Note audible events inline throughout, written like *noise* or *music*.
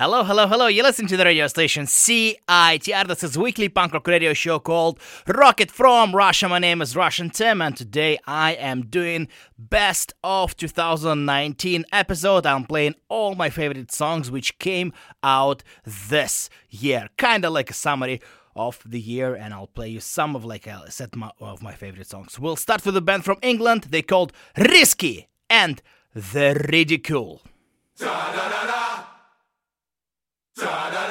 Hello, hello, hello. You listen to the radio station CITR. This is weekly punk rock radio show called Rocket from Russia. My name is Russian Tim, and today I am doing best of 2019 episode. I'm playing all my favorite songs which came out this year, kind of like a summary of the year, and I'll play you some of like a set of my favorite songs. We'll start with a band from England. They called Riskee and the Ridicule. Da da da da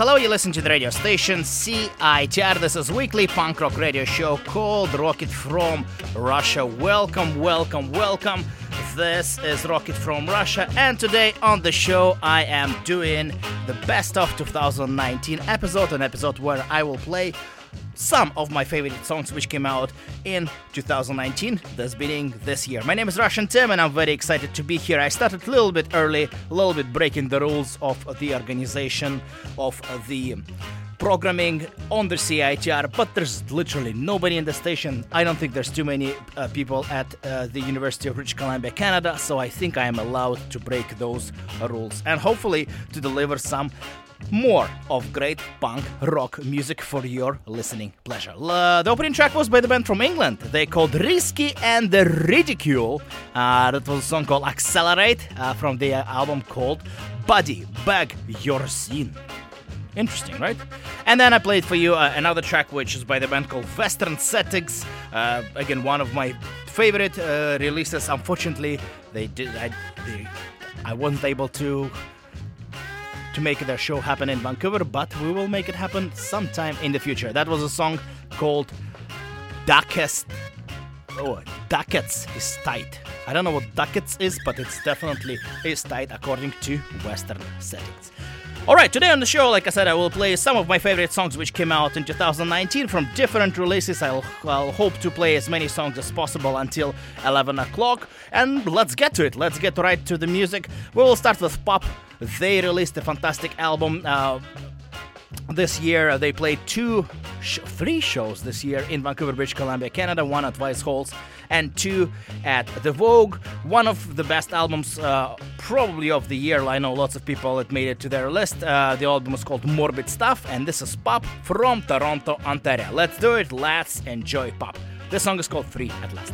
Hello. You listen to the radio station CITR. This is weekly punk rock radio show called Rocket from Russia. Welcome, welcome, welcome. This is Rocket from Russia, and today on the show I am doing the best of 2019 episode, an episode where I will play some of my favorite songs which came out in 2019, this being this year. My name is Russian Tim and I'm very excited to be here. I started a little bit early, a little bit breaking the rules of the organization of the programming on the CITR, but there's literally nobody in the station. I don't think there's too many uh, people at uh, the University of British Columbia, Canada, so I think I am allowed to break those rules and hopefully to deliver some more of great punk rock music for your listening pleasure. Uh, the opening track was by the band from England. They called Riskee and the Ridicule. Uh, that was a song called Accelerate uh, from the album called Body Bag Your Scene. Interesting, right? And then I played for you uh, another track which is by the band called Western Settings. Uh, again, one of my favorite uh, releases. Unfortunately, they did. I, they, I wasn't able to to make their show happen in Vancouver, but we will make it happen sometime in the future. That was a song called Duckest. Oh, Ducats is tight. I don't know what Ducats is, but it's definitely is tight according to Western settings. Alright, today on the show, like I said, I will play some of my favorite songs which came out in 2019 from different releases. I'll, I'll hope to play as many songs as possible until 11 o'clock. And let's get to it. Let's get right to the music. We will start with PUP. They released a fantastic album. Uh, this year they played two sh- three shows this year in Vancouver, British Columbia, Canada, one at Vice Halls and two at the Vogue. One of the best albums, uh, probably of the year. I know lots of people it made it to their list. Uh, the album is called Morbid Stuff, and this is PUP from Toronto, Ontario. Let's do it. Let's enjoy PUP. This song is called Free at Last.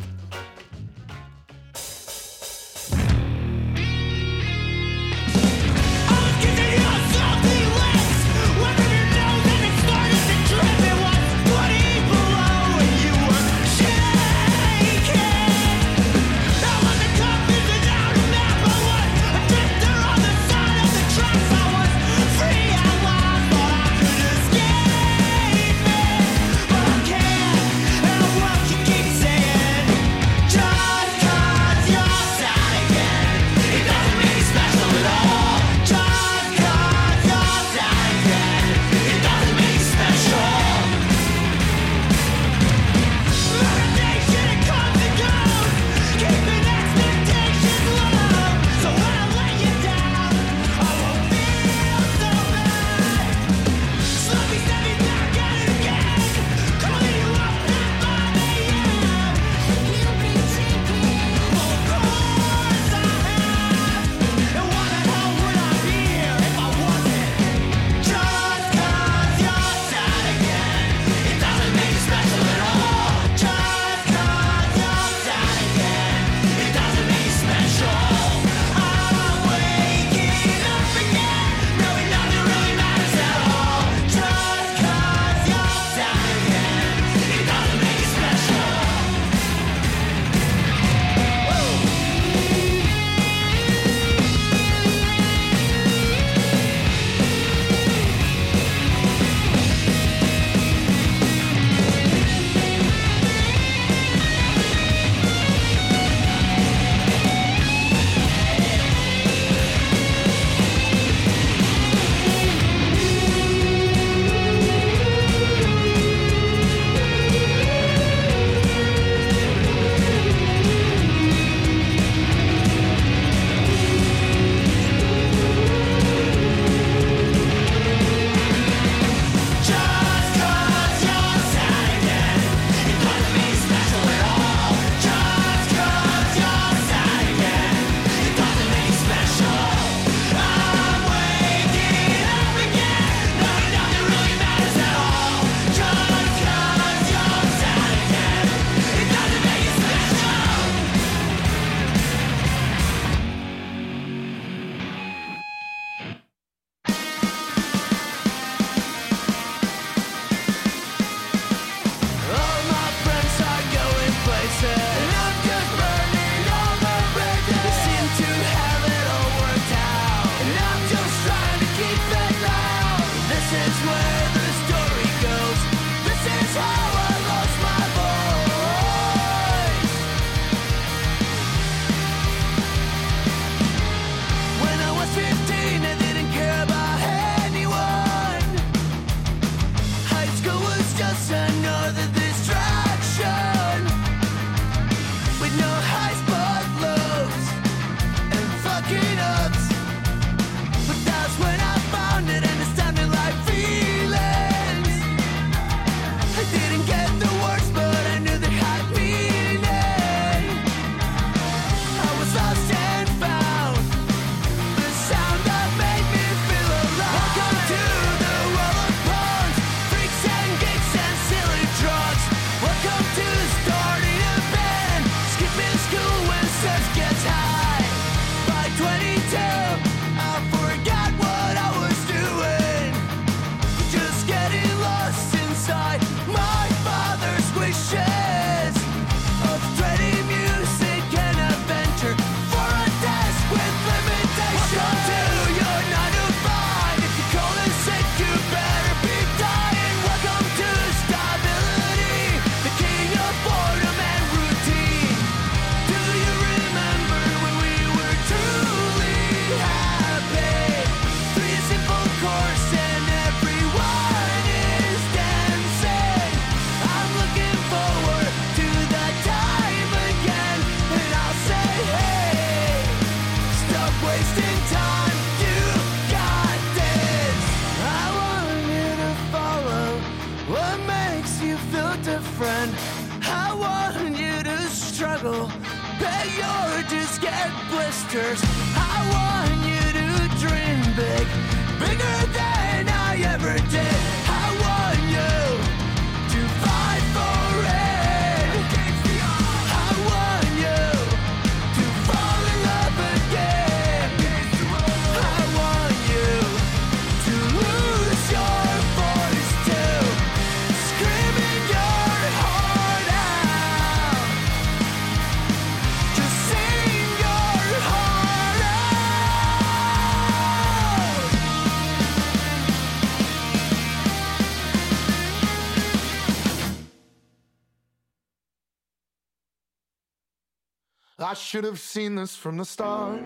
Should have seen this from the start.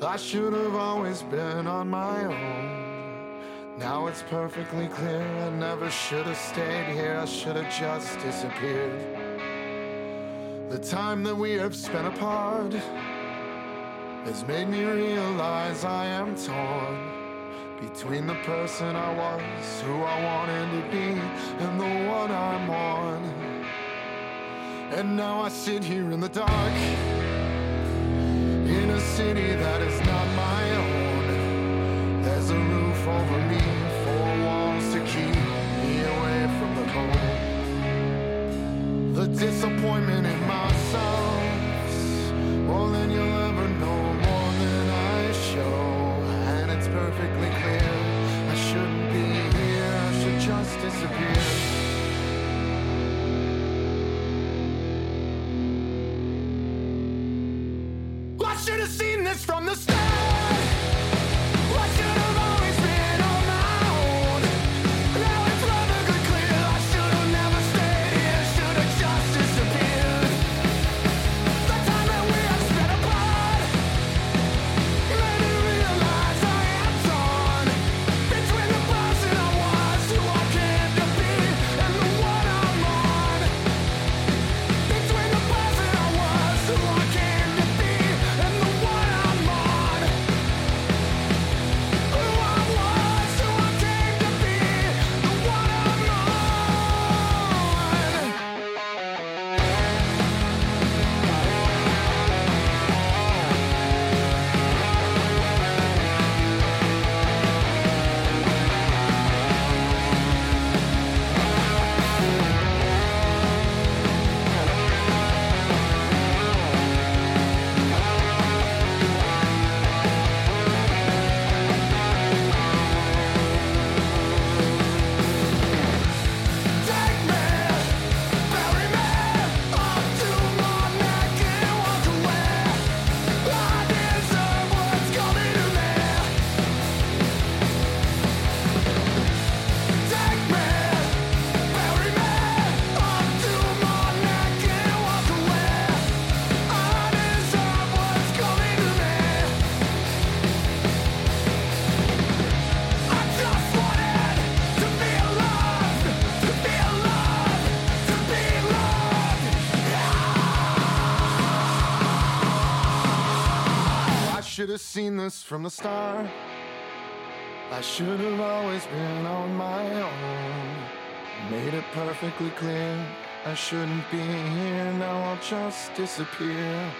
I should have always been on my own. Now it's perfectly clear I never should have stayed here. I should have just disappeared. The time that we have spent apart has made me realize I am torn between the person I was, who I wanted to be, and the one I'm on. And now I sit here in the dark in a city that is not my own. There's a roof over me, four walls to keep me away from the cold. The disappointment in myself, more than you'll ever have seen this from the start. Seen this from the start. I should have always been on my own. Made it perfectly clear I shouldn't be here. Now I'll just disappear.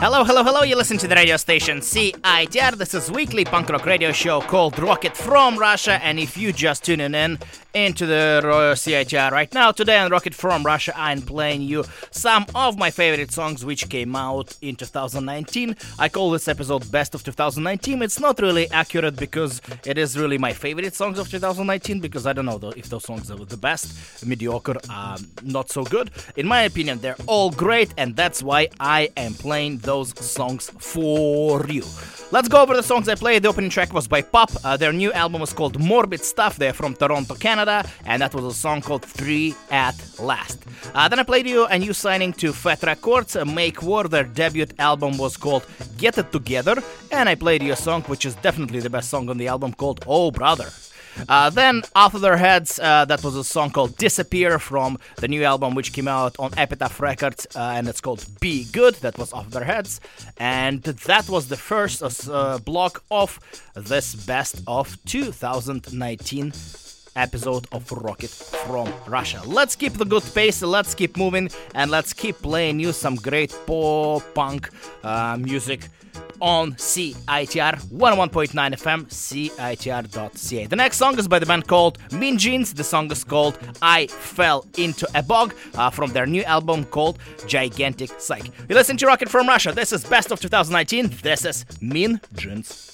Hello, hello, hello. You listen to the radio station CITR. This is weekly punk rock radio show called Rocket from Russia. And if you just tuning in into the Royal CITR right now, today on Rocket from Russia, I'm playing you some of my favorite songs which came out in 2019. I call this episode Best of 2019. It's not really accurate because it is really my favorite songs of 2019 because I don't know if those songs are the best, mediocre, um, not so good. In my opinion, they're all great, and that's why I am playing those songs for you. Let's go over the songs I played. The opening track was by PUP. Uh, their new album was called Morbid Stuff. They're from Toronto, Canada, and that was a song called Three at Last. Uh, then I played you a new signing to Fat Records, uh, Make War. Their debut album was called Get It Together, and I played you a song which is definitely the best song on the album called Oh Brother. Uh, then Off With Their Heads, uh, that was a song called Disappear from the new album which came out on Epitaph Records, uh, and it's called Be Good. That was Off With Their Heads, and that was the first uh, block of this best of 2019 episode of Rocket from Russia. Let's keep the good pace, let's keep moving, and let's keep playing you some great pop punk uh, music on CITR 101.9 FM, CITR.ca. The next song is by the band called Mean Jeans. The song is called I Fell Into a Bog uh, from their new album called Gigantic Psych. You listen to Rocket from Russia. This is Best of 2019. This is Mean Jeans.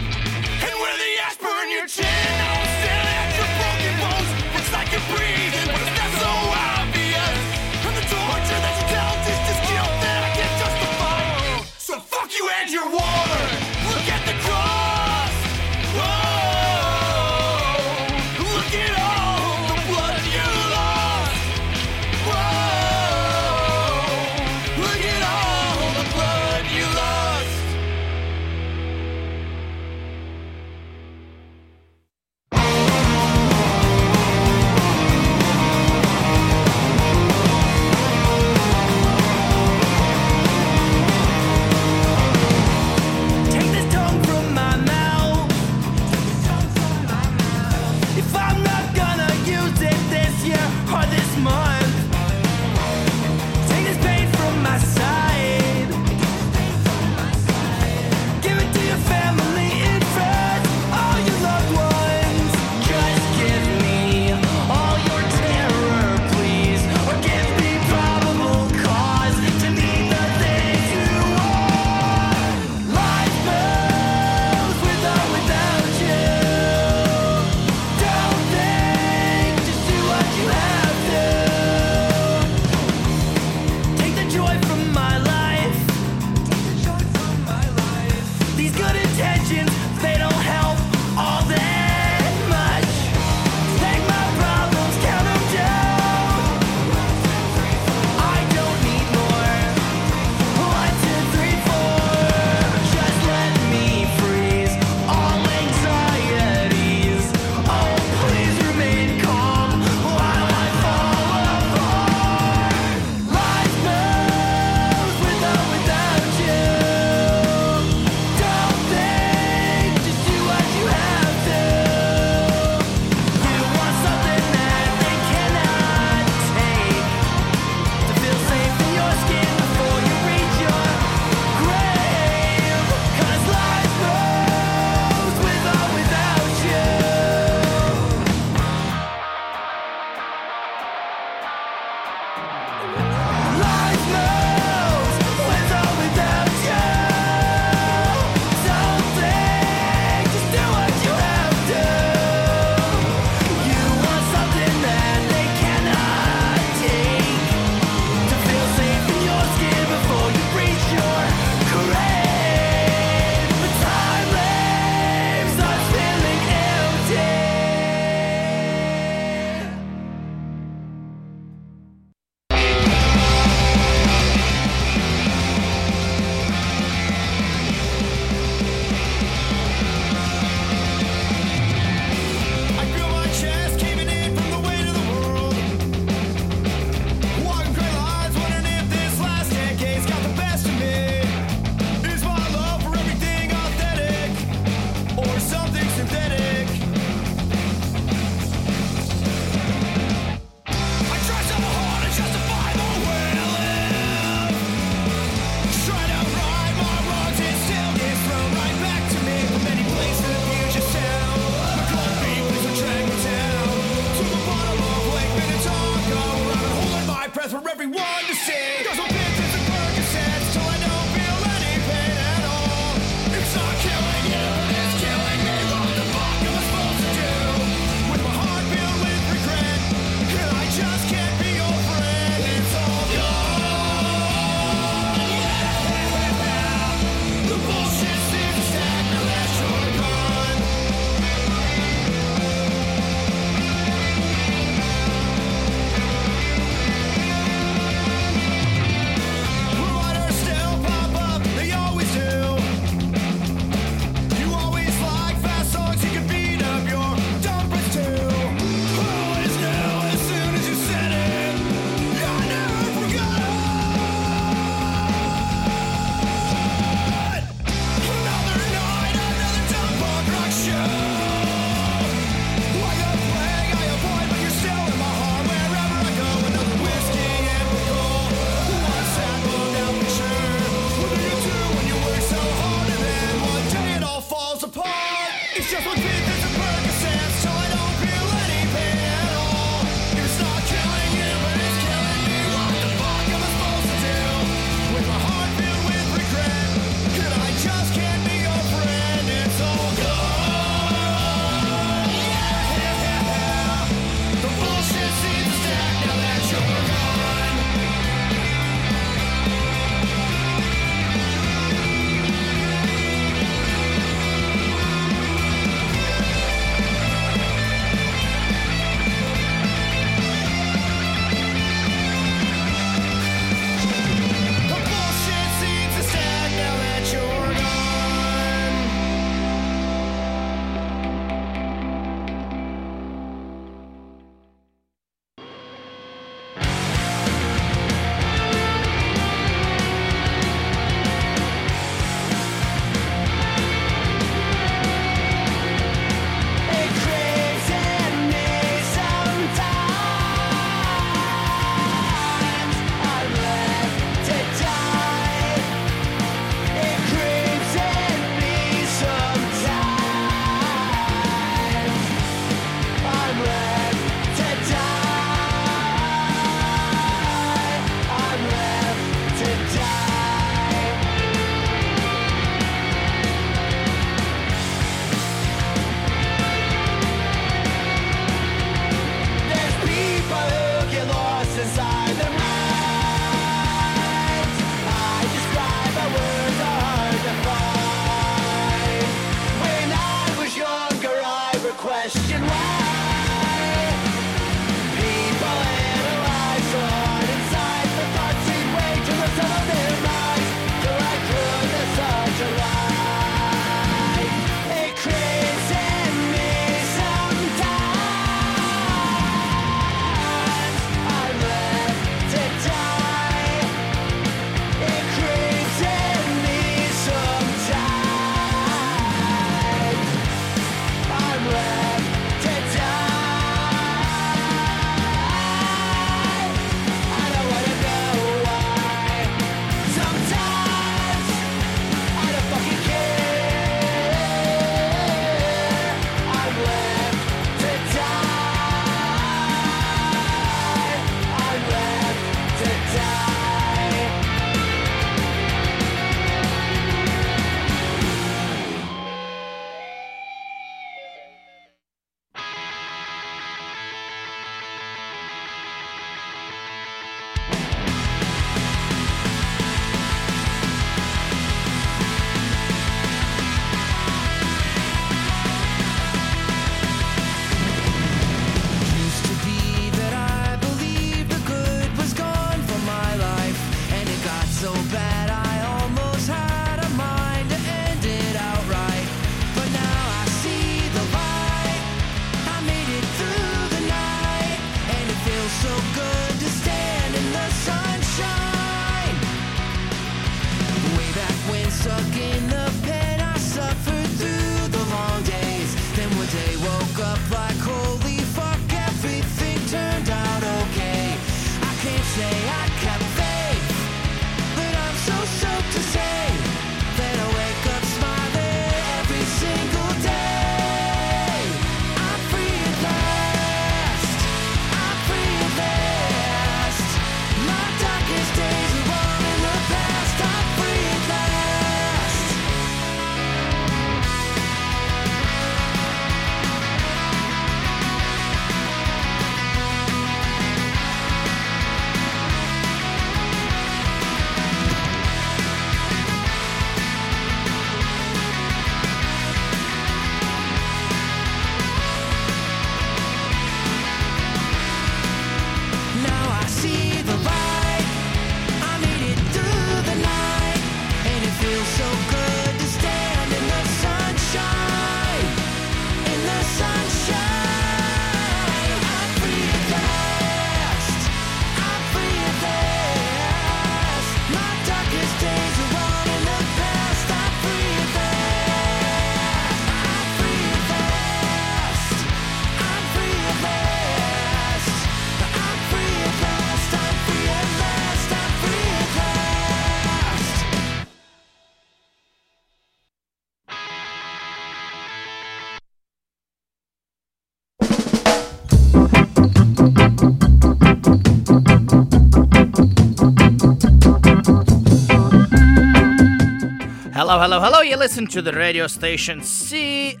Hello, hello, hello. You listen to the radio station CITR.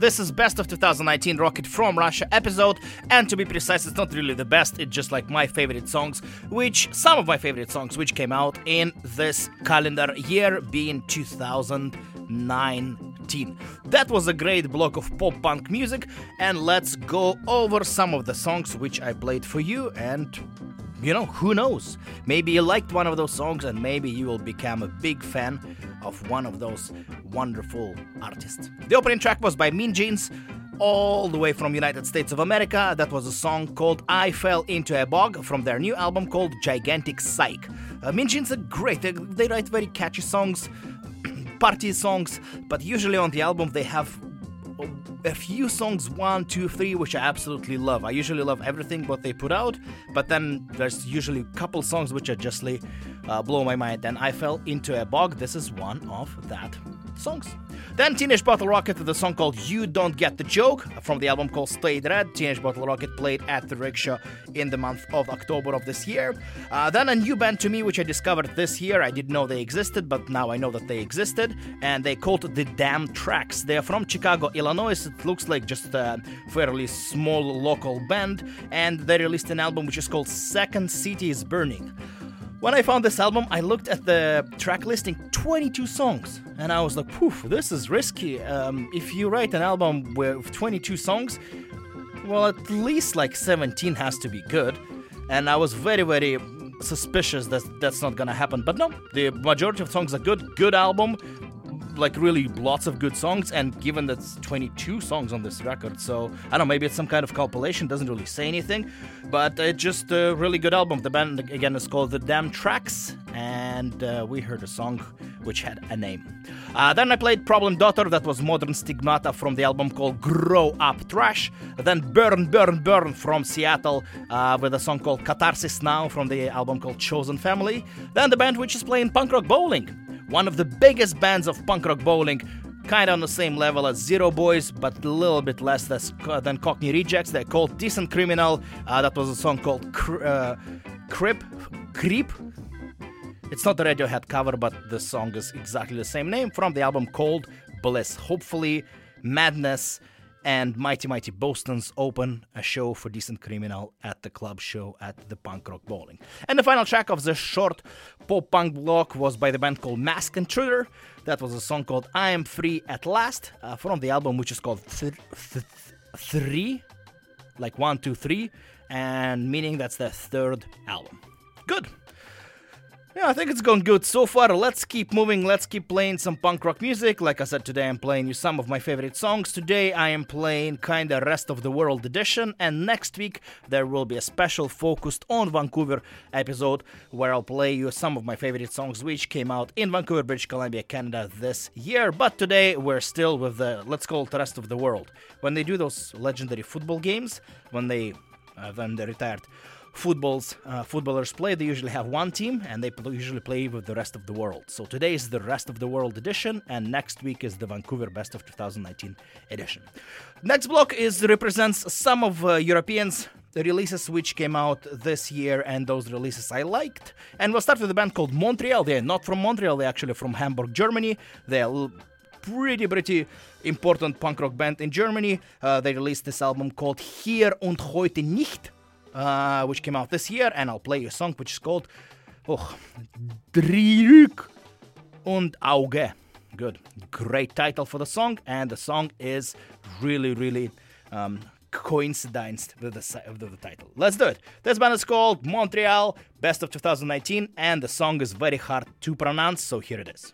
This is Best of 2019 Rocket from Russia episode. And to be precise, it's not really the best, it's just like my favorite songs, which some of my favorite songs which came out in this calendar year being 2019. That was a great block of pop punk music, and let's go over some of the songs which I played for you and you know, who knows? Maybe you liked one of those songs and maybe you will become a big fan of one of those wonderful artists. The opening track was by Mean Jeans, all the way from United States of America. That was a song called I Fell Into a Bog from their new album called Gigantic Psych. Uh, mean Jeans are great. They, they write very catchy songs, *clears throat* party songs, but usually on the album they have a few songs one two three which i absolutely love. I usually love everything what they put out but then there's usually a couple songs which are justly uh, blow my mind. And i fell into a bog. This is one of that songs then Teenage Bottle Rocket with a song called You Don't Get the Joke from the album called Stay Rad. Teenage Bottle Rocket played at the Rickshaw in the month of October of this year. Uh, then a new band to me, which I discovered this year. I didn't know they existed, but now I know that they existed. And they called The Damn Tracks. They're from Chicago, Illinois. It looks like just a fairly small local band. And they released an album which is called Second City is Burning. When I found this album, I looked at the track listing 22 songs, and I was like, poof, this is risky. Um, if you write an album with 22 songs, well, at least like 17 has to be good. And I was very, very suspicious that that's not gonna happen. But no, the majority of songs are good. Good album, like really lots of good songs and given that 22 songs on this record so i don't know maybe it's some kind of compilation doesn't really say anything but it's just a really good album. The band again is called the damn tracks and uh, we heard a song which had a name. Uh, then i played problem daughter that was modern stigmata from the album called grow up trash then burn burn burn from seattle uh, with a song called catharsis now from the album called chosen family then the band which is playing punk rock bowling one of the biggest bands of punk rock bowling, kind of on the same level as Zero Boys, but a little bit less than Cockney Rejects. They're called Decent Criminal. Uh, that was a song called Cr- uh, Crip, Creep. It's not the Radiohead cover, but the song is exactly the same name from the album called Bliss. Hopefully, Madness and Mighty Mighty Bosstones open a show for Decent Criminal at the club show at the Punk Rock Bowling. And the final track of the short pop punk block was by the band called Masked Intruder. That was a song called I Am Free at Last uh, from the album which is called th- th- Three, like one, two, three, and meaning that's the third album. Good. Yeah, I think it's going good so far. Let's keep moving. Let's keep playing some punk rock music. Like I said, today I'm playing you some of my favorite songs. Today I am playing kinda Rest of the World edition, and next week there will be a special focused on Vancouver episode where I'll play you some of my favorite songs which came out in Vancouver, British Columbia, Canada this year. But today we're still with the let's call it rest of the world. When they do those legendary football games, when they uh, when they retired footballs uh, footballers play they usually have one team and they usually play with the rest of the world. So today is the rest of the world edition and next week is the vancouver best of 2019 edition. Next block is represents some of uh, europeans releases which came out this year and those releases i liked. And we'll start with a band called montreal. They're not from montreal they're actually from hamburg germany. They're pretty pretty important punk rock band in germany. Uh, they released this album called hier und heute nicht uh, which came out this year, and I'll play a song which is called oh, Dryruk und Auge. Good. Great title for the song, and the song is really, really um, with the, with the title. Let's do it. This band is called Montreal, Best of 2019, and the song is very hard to pronounce, so here it is.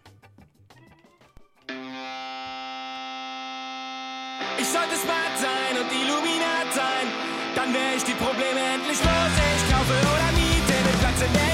Ich sollte smart sein und Illuminat sein, dann wäre ich die Probleme endlich los. Ich kaufe oder miete den Platz in der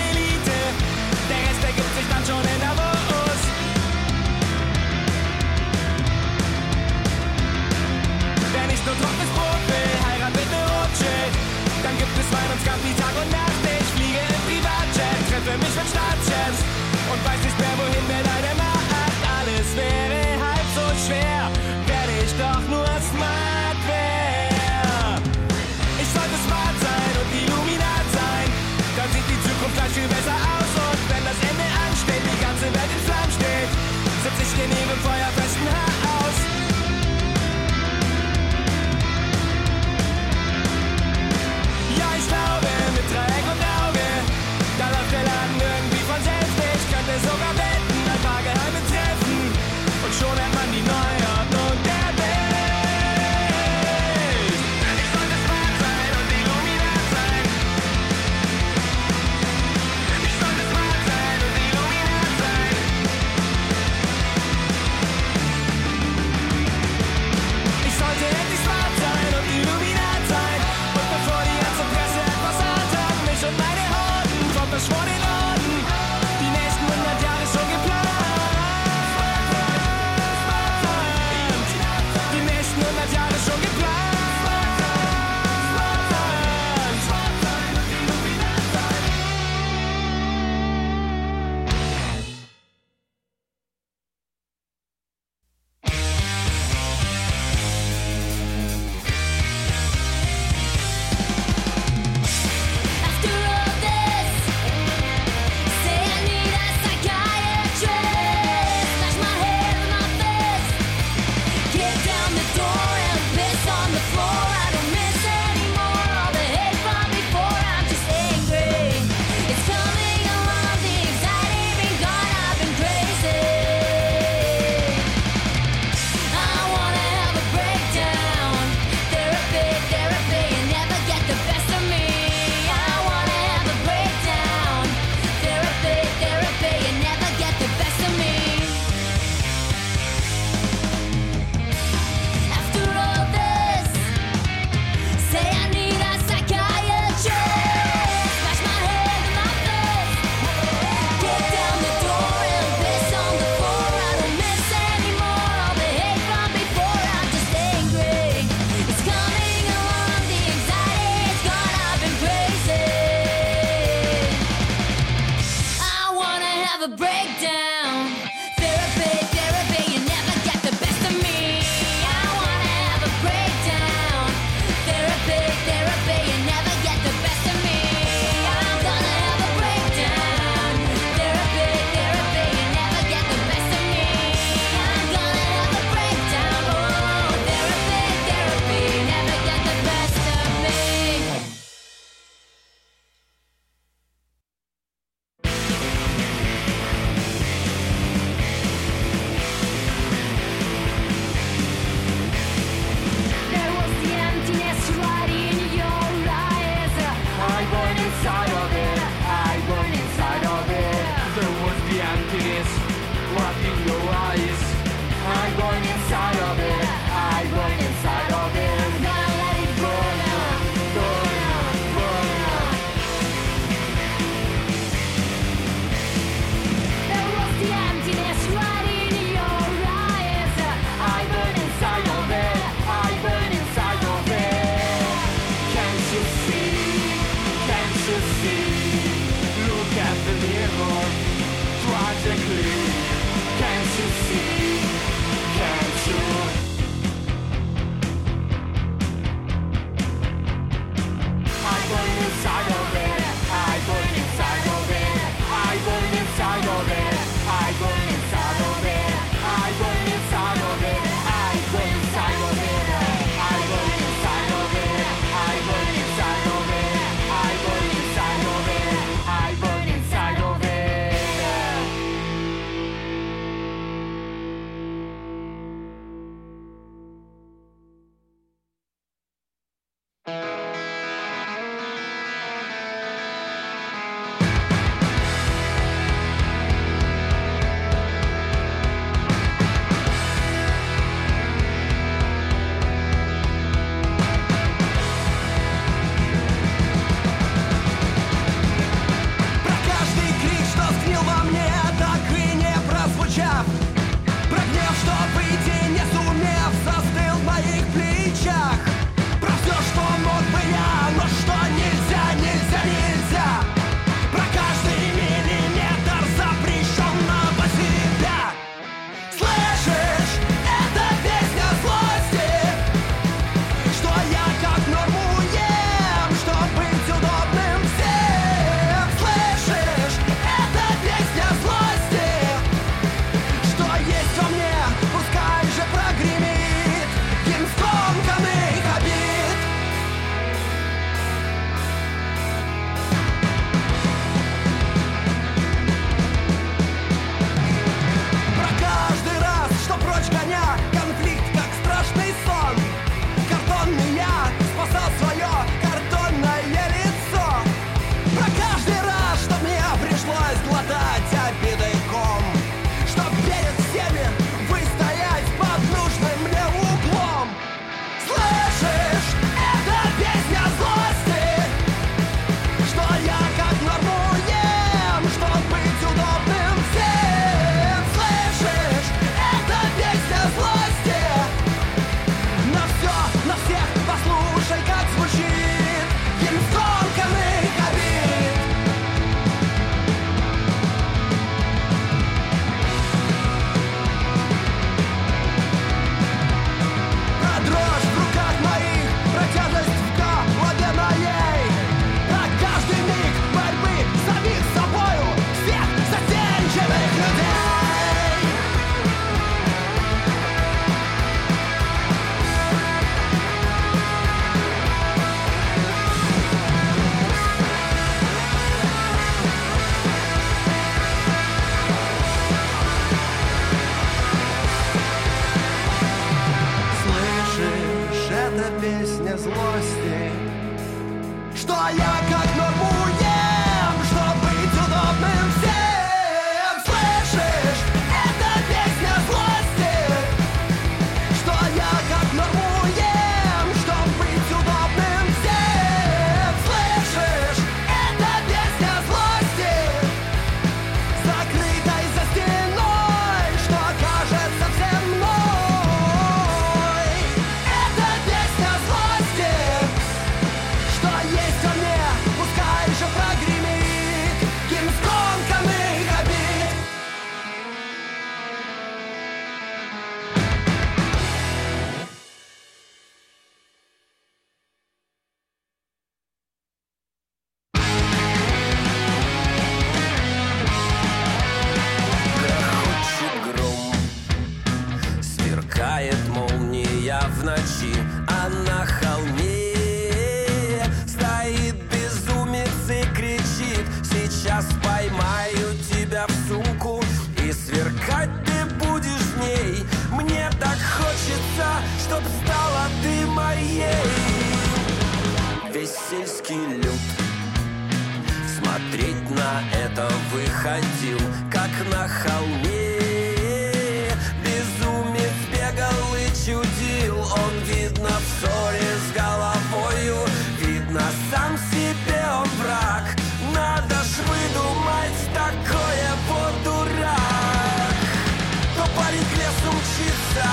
мчится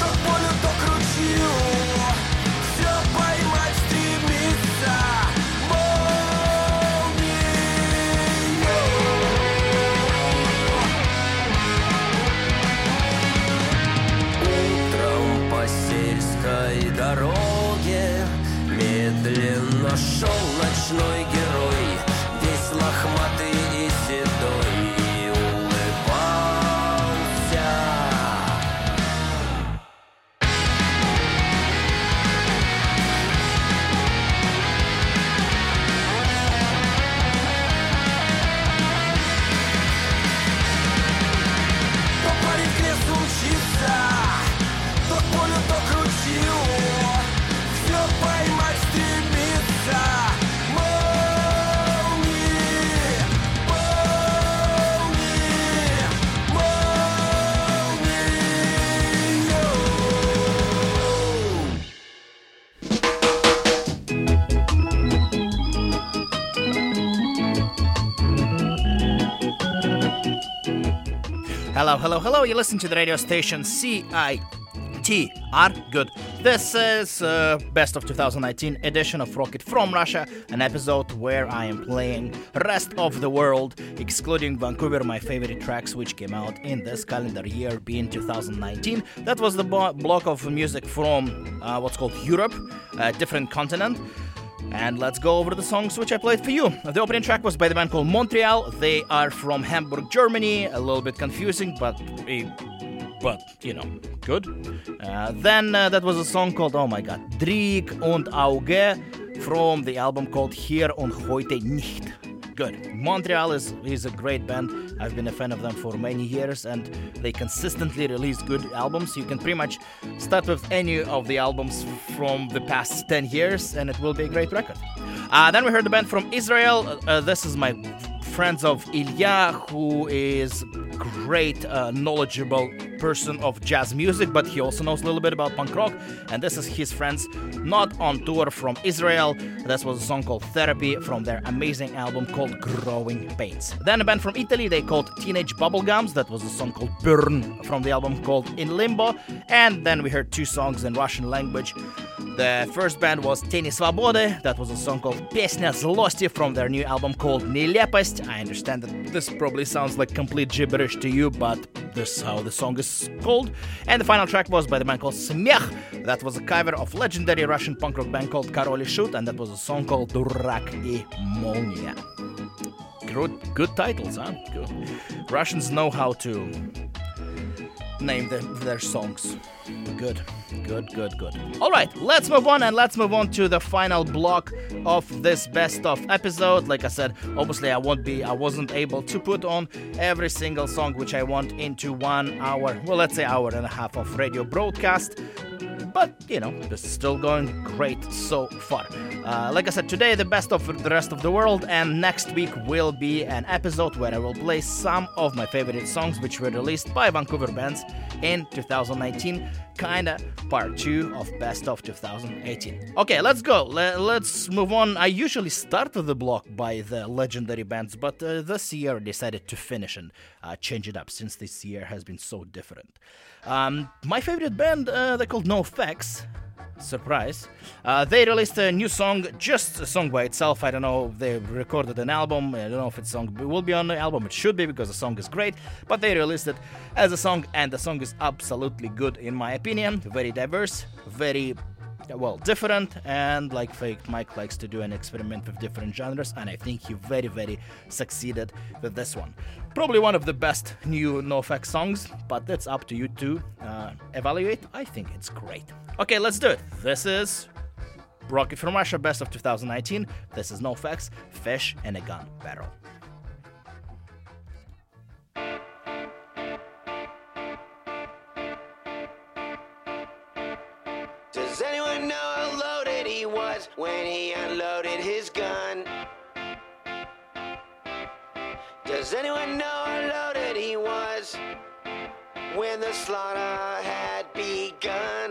То к полю, то к ручью. Все поймать стремится Утром по сельской дороге Медленно шел ночной Hello, hello. You listen to the radio station CITR. Good. This is uh, best of 2019 edition of Rocket from Russia, an episode where I am playing rest of the world, excluding Vancouver, my favorite tracks which came out in this calendar year, being 2019. That was the block of music from uh, what's called Europe, a different continent. And let's go over the songs which I played for you. The opening track was by the band called Montreal. They are from Hamburg, Germany. A little bit confusing, but eh, but you know, good. Uh, then uh, that was a song called Oh my God, Drieg und Auge from the album called Hier und Heute nicht. Good. Montreal is is a great band. I've been a fan of them for many years, and they consistently release good albums. You can pretty much start with any of the albums from the past 10 years, and it will be a great record. Uh, then we heard the band from Israel. Uh, uh, this is my friends of Ilya, who is great, uh, knowledgeable person of jazz music, but he also knows a little bit about punk rock. And this is his friends, not on tour from Israel. This was a song called Therapy from their amazing album called Growing Pains. Then a band from Italy, they called Teenage Bubblegums. That was a song called Burn from the album called In Limbo. And then we heard two songs in Russian language. The first band was Teni Svobody. That was a song called Песня злости from their new album called Нелепость. I understand that this probably sounds like complete gibberish to you, but this is how the song is is called. And the final track was by the band called Smech. That was a cover of legendary Russian punk rock band called Korol i Shut, and that was a song called Durak i Молния. Good, good titles, huh? Good. Russians know how to name the, their songs. Good, good, good, good. All right, let's move on and let's move on to the final block of this best of episode. Like I said, obviously I won't be, I wasn't able to put on every single song which I want into one hour, well, let's say hour and a half of radio broadcast. but you know, is still going great so far. Uh, like I said, today the best of the rest of the world, and next week will be an episode where I will play some of my favorite songs which were released by Vancouver bands in 2019 kinda. Part 2 of best of 2018 okay let's go. Le- let's move on. I usually start the block by the legendary bands but uh, this year I decided to finish and uh, change it up since this year has been so different. Um, my favorite band uh, they're called NOFX surprise. Uh, they released a new song, just a song by itself. I don't know if they recorded an album. I don't know if it's song will be on the album. It should be because the song is great. But they released it as a song, and the song is absolutely good in my opinion. Very diverse, very well different and like Fat Mike likes to do an experiment with different genres and i think he very very succeeded with this one. Probably one of the best new nofx songs but that's up to you to uh, evaluate. I think it's great. Okay let's do it. This is rocket from russia best of 2019 this is nofx fish in a gun barrel when he unloaded his gun? Does anyone know how loaded he was when the slaughter had begun?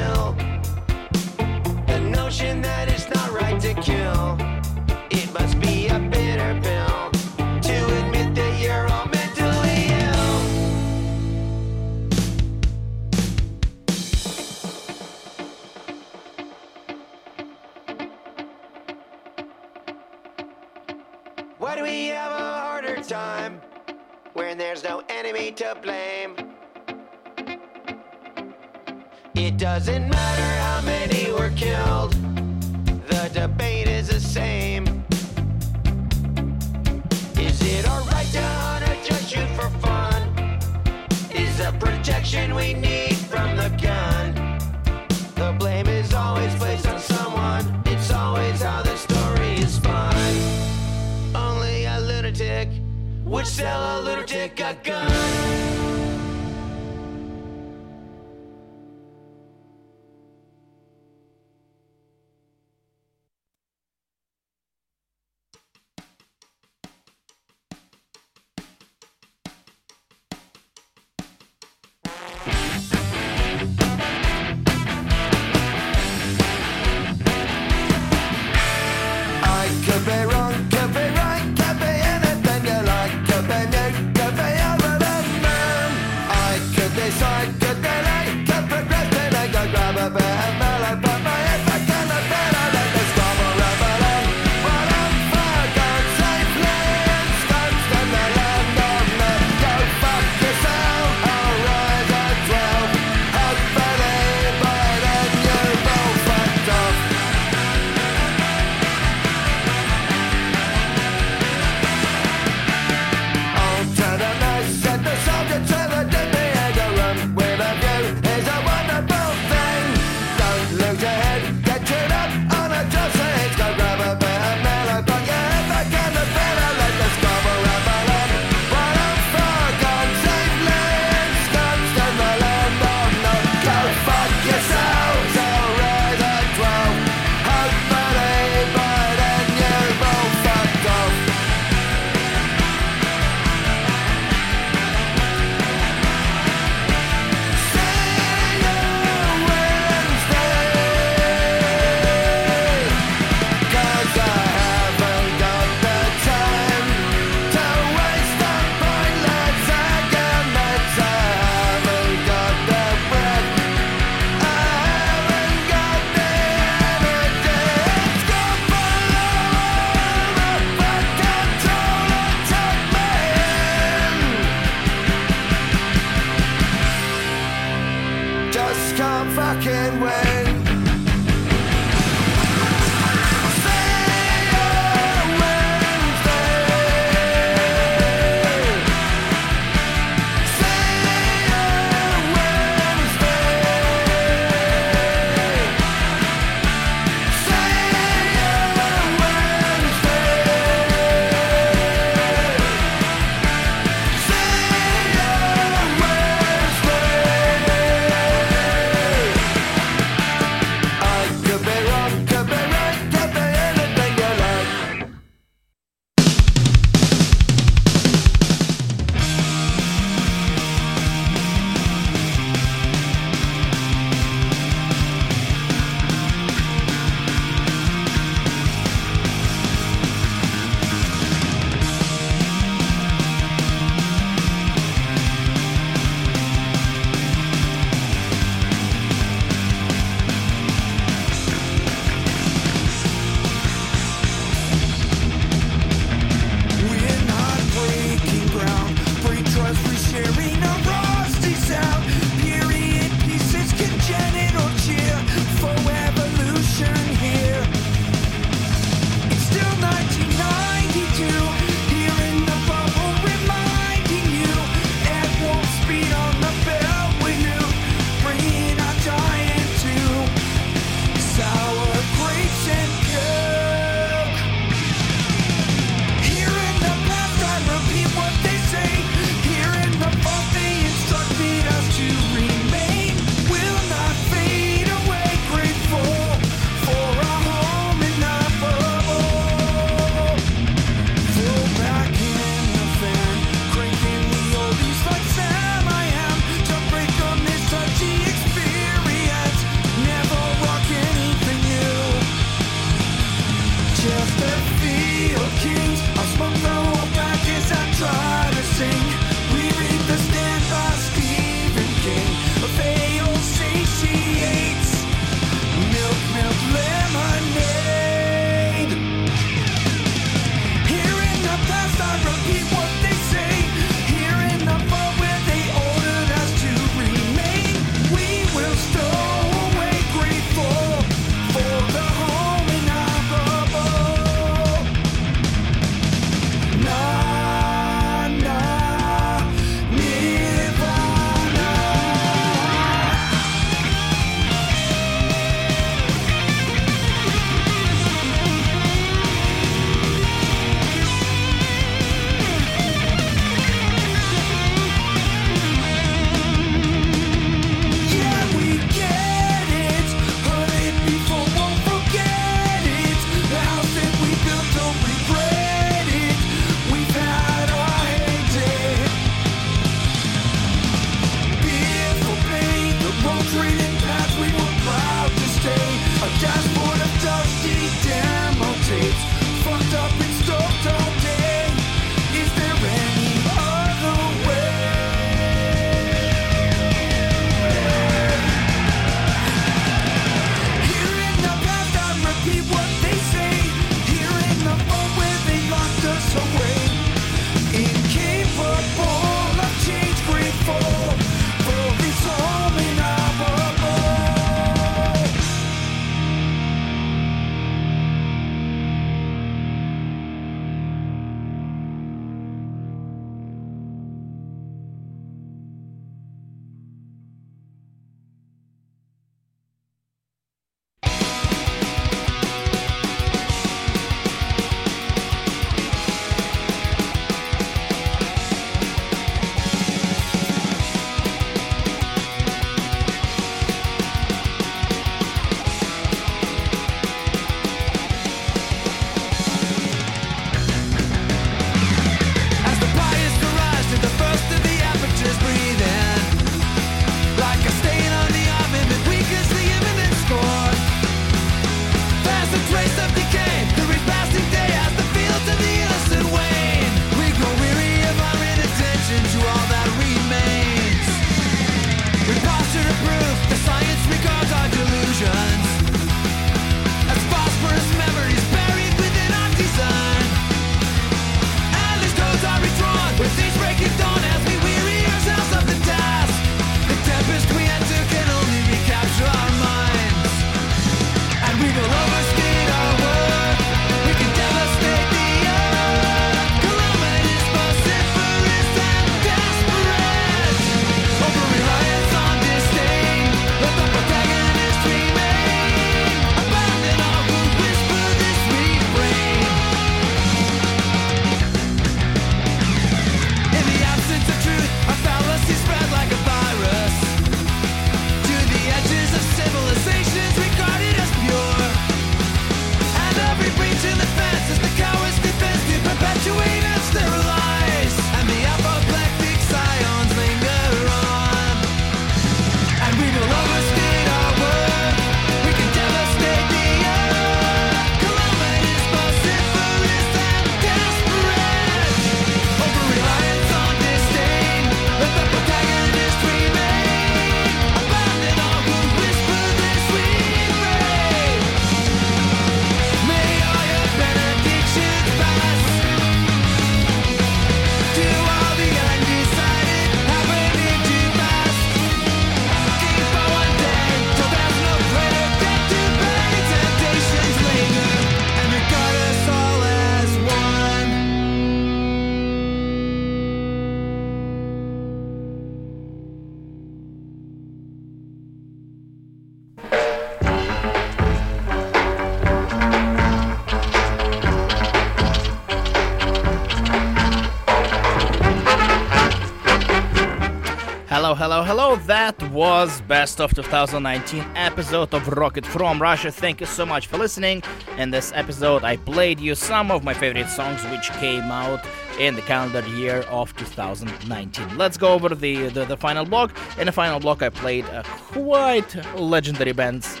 Best of 2019 episode of Rocket from Russia. Thank you so much for listening. In this episode, I played you some of my favorite songs which came out in the calendar year of 2019. Let's go over the the, the final block. In the final block, I played uh, quite legendary bands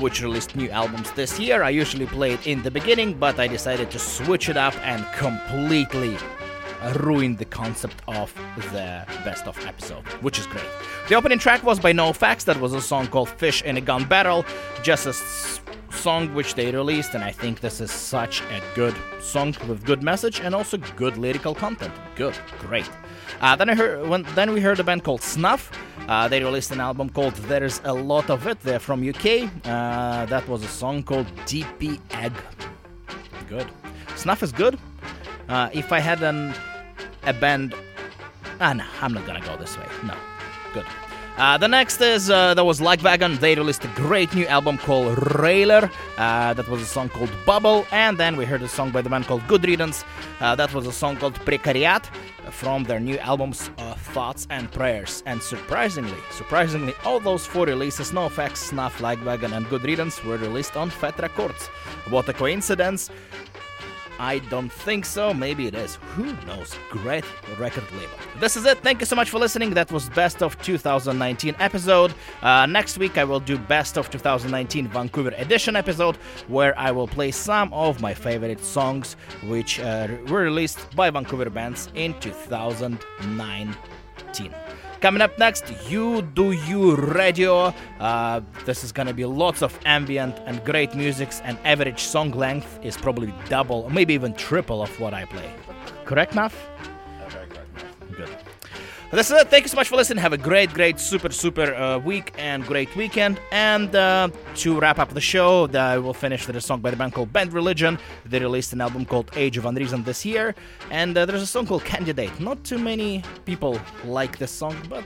which released new albums this year. I usually play it in the beginning, but I decided to switch it up and completely ruin the concept of the best of episode, which is great. The opening track was by NoFX, that was a song called Fish in a Gun Barrel, just a s- song which they released, and I think this is such a good song with good message and also good lyrical content. Good, great. Uh, then I heard when then we heard a band called Snuff. Uh, they released an album called There's a Lot of It. They're from UK. Uh, that was a song called DP Egg. Good. Snuff is good. Uh, if I had an a band, ah no, I'm not gonna go this way. No, good. Uh, the next is uh, that was Lagwagon. They released a great new album called Railer. Uh, that was a song called Bubble, and then we heard a song by the band called Good Riddance. Uh, that was a song called Precariat from their new albums uh, Thoughts and Prayers. And surprisingly, surprisingly, all those four releases, NoFX, Snuff, Lagwagon, and Good Riddance, were released on Fat Wreck Chords. What a coincidence! I don't think so. Maybe it is. Who knows? Great record label. This is it. Thank you so much for listening. That was best of 2019 episode. Uh, next week I will do best of 2019 Vancouver edition episode where I will play some of my favorite songs which uh, were released by Vancouver bands in 2019. Coming up next, You Do You Radio. Uh, this is gonna be lots of ambient and great musics, and average song length is probably double, or maybe even triple of what I play. Correct, Nav? Good. That's it. Thank you so much for listening. Have a great, great, super, super uh, week and great weekend. And uh, to wrap up the show, I will finish with a song by the band called Bad Religion. They released an album called Age of Unreason this year. And uh, there's a song called Candidate. Not too many people like this song, but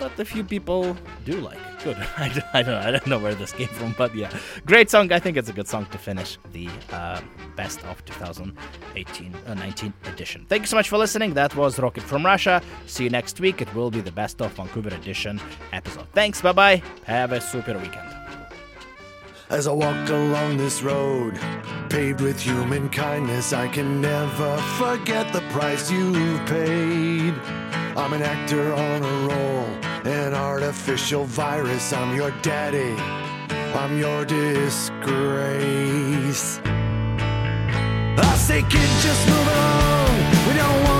but a few people do like. it. Good. *laughs* I, don't- I don't know. I don't know where this came from, but yeah, great song. I think it's a good song to finish the uh, best of 2018 uh, 19 edition. Thank you so much for listening. That was Rocket from Russia. See you next week. It will be the best of Vancouver edition episode. Thanks. Bye bye. Have a super weekend. As I walk along this road, paved with human kindness, I can never forget the price you've paid. I'm an actor on a roll, an artificial virus. I'm your daddy, I'm your disgrace. I say, kid, just move along. We don't want